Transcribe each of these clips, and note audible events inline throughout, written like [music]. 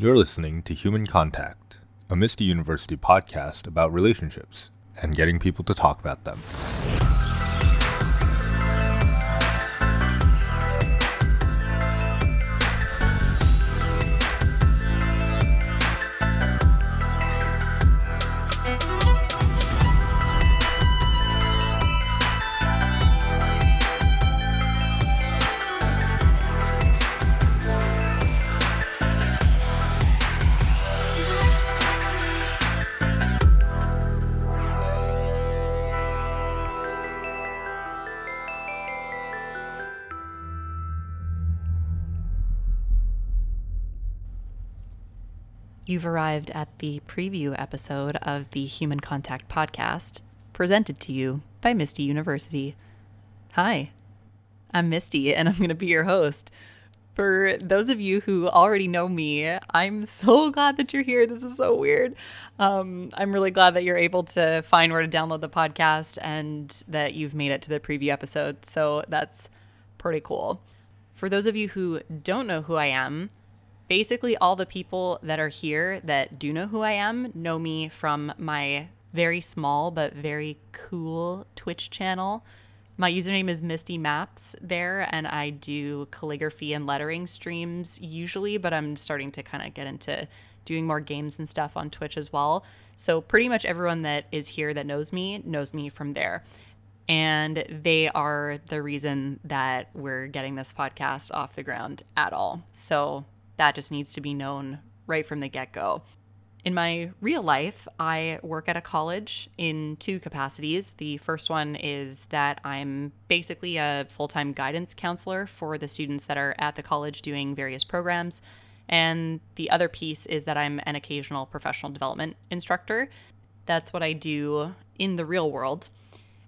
You're listening to Human Contact, a Misty University podcast about relationships and getting people to talk about them. You've arrived at the preview episode of the Human Contact podcast, presented to you by Misty University. Hi, I'm Misty, and I'm going to be your host. For those of you who already know me, I'm so [laughs] glad that you're here. This is so weird. Um, I'm really glad that you're able to find where to download the podcast and that you've made it to the preview episode. So that's pretty cool. For those of you who don't know who I am, basically all the people that are here that do know who I am know me from my very small but very cool Twitch channel. My username is Misty Maps there, and I do calligraphy and lettering streams usually, but I'm starting to kind of get into doing more games and stuff on Twitch as well. So, pretty much everyone that is here that knows me knows me from there. And they are the reason that we're getting this podcast off the ground at all. So, that just needs to be known right from the get go. In my real life, I work at a college in two capacities. The first one is that I'm basically a full time guidance counselor for the students that are at the college doing various programs. And the other piece is that I'm an occasional professional development instructor. That's what I do in the real world.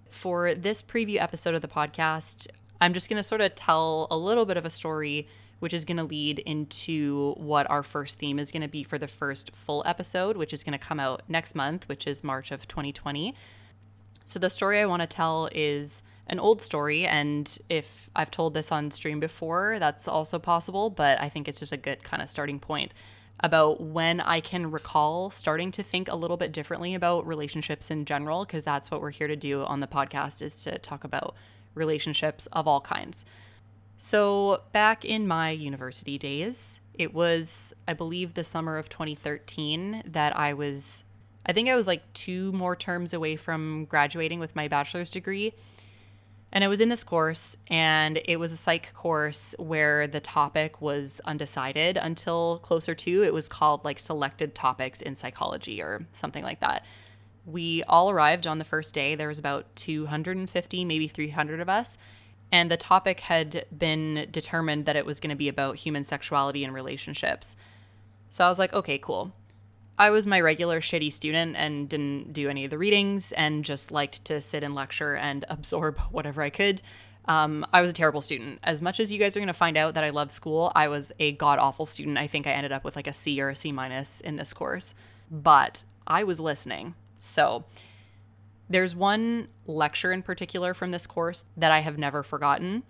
For this preview episode of the podcast, I'm just going to sort of tell a little bit of a story which is going to lead into what our first theme is going to be for the first full episode, which is going to come out next month, which is March of 2020. So, the story I want to tell is an old story. And if I've told this on stream before, that's also possible. But I think it's just a good kind of starting point about when I can recall starting to think a little bit differently about relationships in general, because that's what we're here to do on the podcast is to talk about relationships of all kinds. So, back in my university days, it was, I believe, the summer of 2013 that I was, I think I was like two more terms away from graduating with my bachelor's degree. And I was in this course, and it was a psych course where the topic was undecided until closer to it was called like selected topics in psychology or something like that. We all arrived on the first day. There was about 250, maybe 300 of us and the topic had been determined that it was going to be about human sexuality and relationships. So I was like, okay, cool. I was my regular shitty student and didn't do any of the readings and just liked to sit and lecture and [laughs] absorb whatever I could. Um, I was a terrible student. As much as you guys are going to find out that I love school, I was a god awful student. I think I ended up with like a C or a C minus in this course, but I was listening. So there's one lecture in particular from this course that I have never forgotten.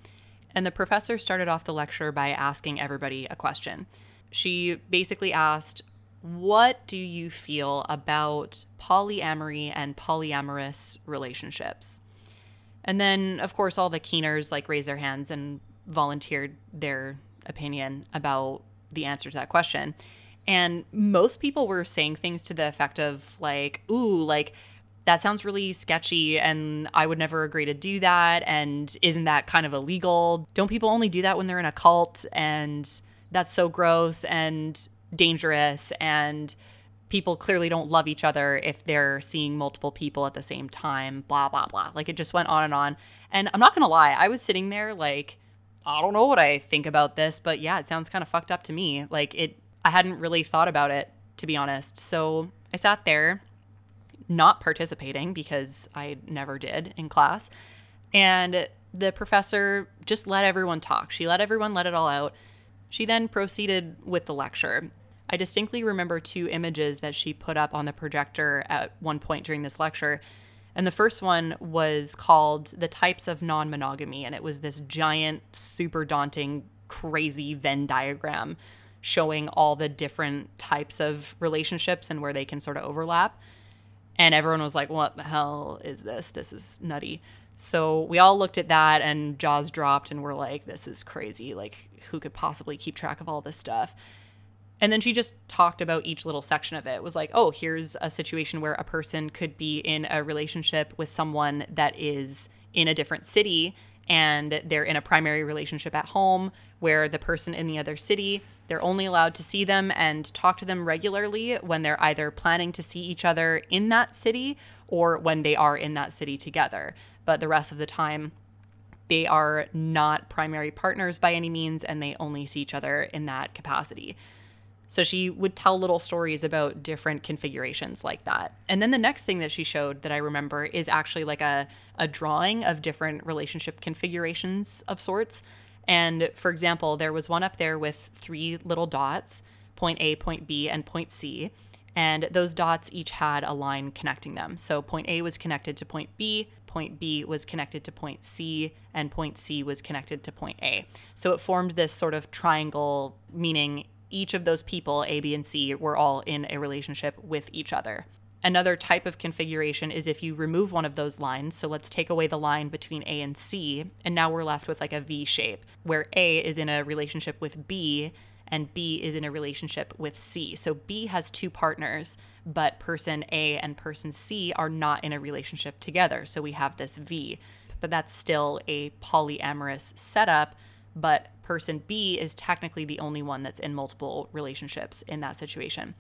And the professor started off the lecture by asking everybody a question. She basically asked, What do you feel about polyamory and polyamorous relationships? And then, of course, all the keeners like raised their hands and volunteered their opinion about the answer to that question. And most people were saying things to the effect of, like, ooh, like, that sounds really sketchy and I would never agree to do that. And isn't that kind of illegal? Don't people only do that when they're in a cult? And that's so gross and dangerous. And people clearly don't love each other if they're seeing multiple people at the same time, blah, blah, blah. Like it just went on and on. And I'm not going to lie, I was sitting there like, I don't know what I think about this, but yeah, it sounds kind of fucked up to me. Like it, I hadn't really thought about it, to be honest. So I sat there not participating because I never did in class. And the professor just let everyone talk. She let everyone let it all out. She then proceeded with the lecture. I distinctly remember two images that she put up on the projector at one point during this lecture. And the first one was called The Types of Non Monogamy. And it was this giant, super daunting, crazy Venn diagram showing all the different types of relationships and where they can sort of overlap. And everyone was like, what the hell is this? This is nutty. So we all looked at that and jaws dropped and we're like, this is crazy. Like, who could possibly keep track of all this stuff? And then she just talked about each little section of it. it. was like, oh, here's a situation where a person could be in a relationship with someone that is in a different city and they're in a primary relationship at home where the person in the other city they're only allowed to see them and talk to them regularly when they're either planning to see each other in that city or when they are in that city together. But the rest of the time they are not primary partners by any means and they only see each other in that capacity so she would tell little stories about different configurations like that. And then the next thing that she showed that I remember is actually like a, a drawing of different relationship configurations of sorts. And for example, there was one up there with three little dots point A, point B, and point C. And those dots each had a line connecting them. So point A was connected to point B, point B was connected to point C, and point C was connected to point A. So it formed this sort of triangle, meaning each of those people, A, B, and C, were all in a relationship with each other. Another type of configuration is if you remove one of those lines. So let's take away the line between A and C, and now we're left with like a V shape where A is in a relationship with B and B is in a relationship with C. So B has two partners, but person A and person C are not in a relationship together. So we have this V, but that's still a polyamorous setup, but person B is technically the only one that's in multiple relationships in that situation.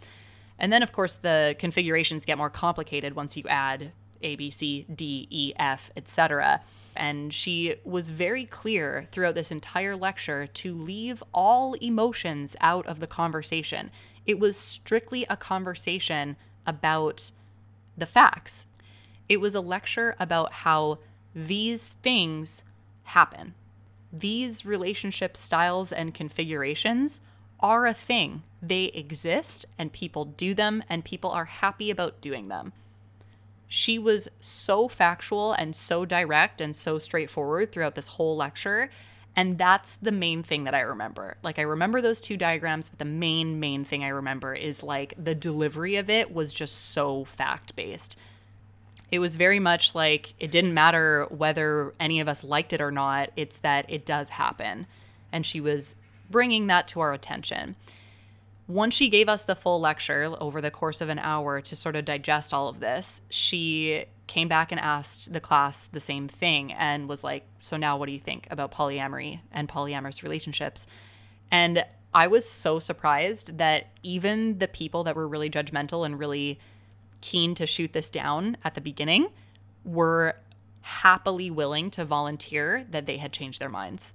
And then, of course, the configurations get more complicated once you add A, B, C, D, E, F, etc. And she was very clear throughout this entire lecture to leave all emotions out of the conversation. It was strictly a conversation about the facts. It was a lecture about how these things happen these relationship styles and configurations are a thing. They exist and people do them and people are happy about doing them. She was so factual and so direct and so straightforward throughout this whole lecture. And that's the main thing that I remember. Like, I remember those two diagrams, but the main, main thing I remember is like the delivery of it was just so fact based it was very much like it didn't matter whether any of us liked it or not, it's that it does happen. And she was bringing that to our attention. Once she gave us the full lecture over the course of an hour to sort of digest all of this, she came back and asked the class the same thing and was like, So now what do you think about polyamory and polyamorous relationships? And I was so surprised that even the people that were really judgmental and really keen to shoot this down at the beginning were happily willing to volunteer that they had changed their minds.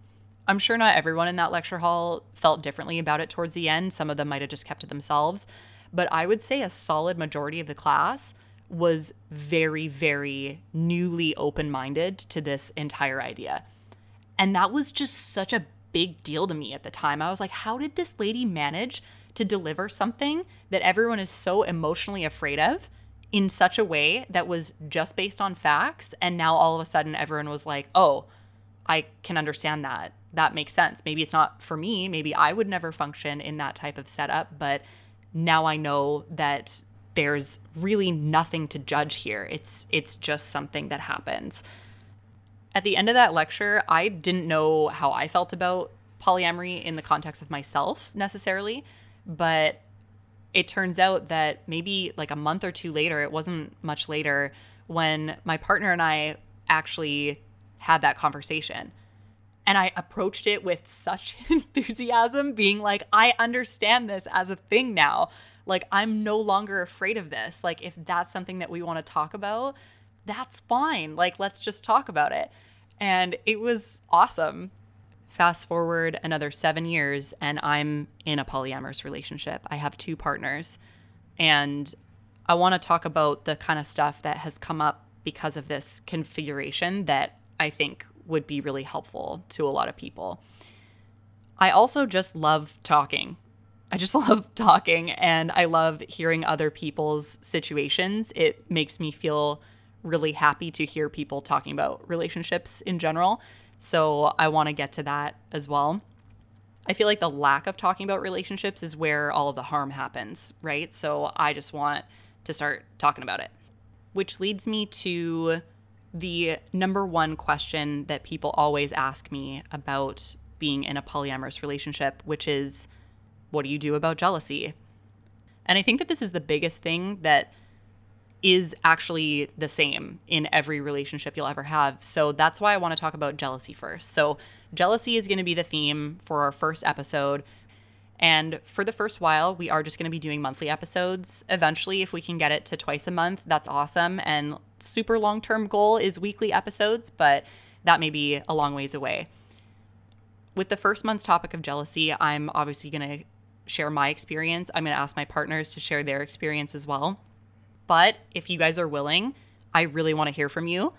I'm sure not everyone in that lecture hall felt differently about it towards the end. Some of them might have just kept to themselves. But I would say a solid majority of the class was very, very newly open minded to this entire idea. And that was just such a big deal to me at the time. I was like, how did this lady manage to deliver something that everyone is so emotionally afraid of in such a way that was just based on facts. And now all of a sudden, everyone was like, oh, I can understand that. That makes sense. Maybe it's not for me. Maybe I would never function in that type of setup. But now I know that there's really nothing to judge here. It's it's just something that happens. At the end of that lecture, I didn't know how I felt about polyamory in the context of myself necessarily, but it turns out that maybe like a month or two later, it wasn't much later, when my partner and I actually had that conversation. And I approached it with such [laughs] enthusiasm, being like, I understand this as a thing now. Like, I'm no longer afraid of this. Like, if that's something that we want to talk about, that's fine. Like, let's just talk about it. And it was awesome. Fast forward another seven years, and I'm in a polyamorous relationship. I have two partners. And I want to talk about the kind of stuff that has come up because of this configuration that I think would be really helpful to a lot of people. I also just love talking. I just [laughs] love talking and I love hearing other people's situations. It makes me feel really happy to hear people talking about relationships in general. So I want to get to that as well. I feel like the lack of talking about relationships is where all of the harm happens, right? So I just want to start talking about it. Which leads me to the number one question that people always ask me about being in a polyamorous relationship, which is what do you do about jealousy? And I think that this is the biggest thing that is actually the same in every relationship you'll ever have. So that's why I want to talk about jealousy first. So, jealousy is going to be the theme for our first episode. And for the first while, we are just going to be doing monthly episodes. Eventually, if we can get it to twice a month, that's awesome. And super long term goal is weekly episodes, but that may be a long ways away. With the first month's topic of jealousy, I'm obviously going to share my experience. I'm going to ask my partners to share their experience as well. But if you guys are willing, I really want to hear from you.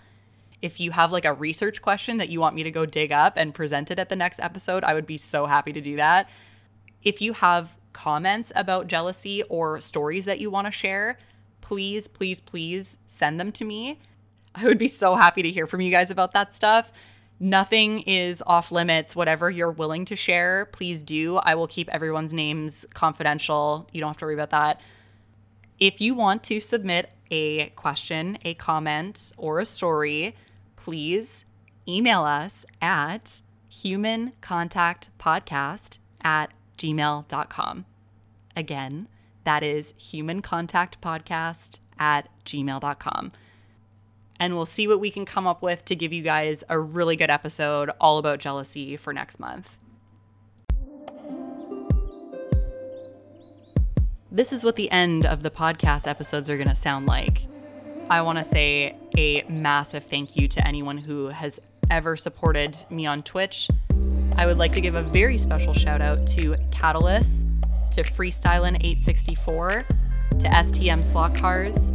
If you have like a research question that you want me to go dig up and present it at the next episode, I would be so happy to do that. If you have comments about jealousy or stories that you want to share, please, please, please send them to me. I would be so happy to hear from you guys about that stuff. Nothing is off limits. Whatever you're willing to share, please do. I will keep everyone's names confidential. You don't have to worry about that. If you want to submit a question, a comment, or a story, please email us at humancontactpodcast at gmail.com. Again, that is humancontactpodcast at gmail.com. And we'll see what we can come up with to give you guys a really good episode all about jealousy for next month. This is what the end of the podcast episodes are going to sound like. I want to say a massive thank you to anyone who has ever supported me on Twitch. I would like to give a very special shout out to Catalyst, to Freestylin864, to STM Slot Cars,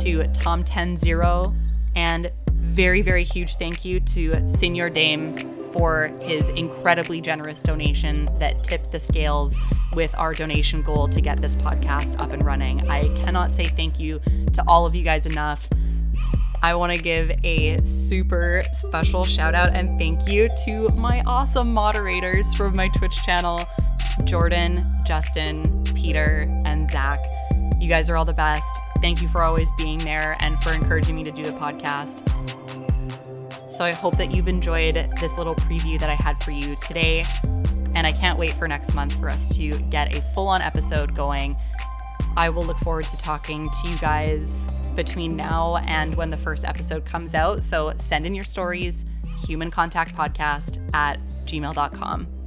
to Tom100, and very, very huge thank you to Senior Dame for his incredibly generous donation that tipped the scales with our donation goal to get this podcast up and running. I cannot say thank you to all of you guys enough. I want to give a super special shout out and thank you to my awesome moderators from my Twitch channel Jordan, Justin, Peter, and Zach. You guys are all the best. Thank you for always being there and for encouraging me to do the podcast. So I hope that you've enjoyed this little preview that I had for you today. And I can't wait for next month for us to get a full on episode going. I will look forward to talking to you guys between now and when the first episode comes out. So send in your stories, humancontactpodcast at gmail.com.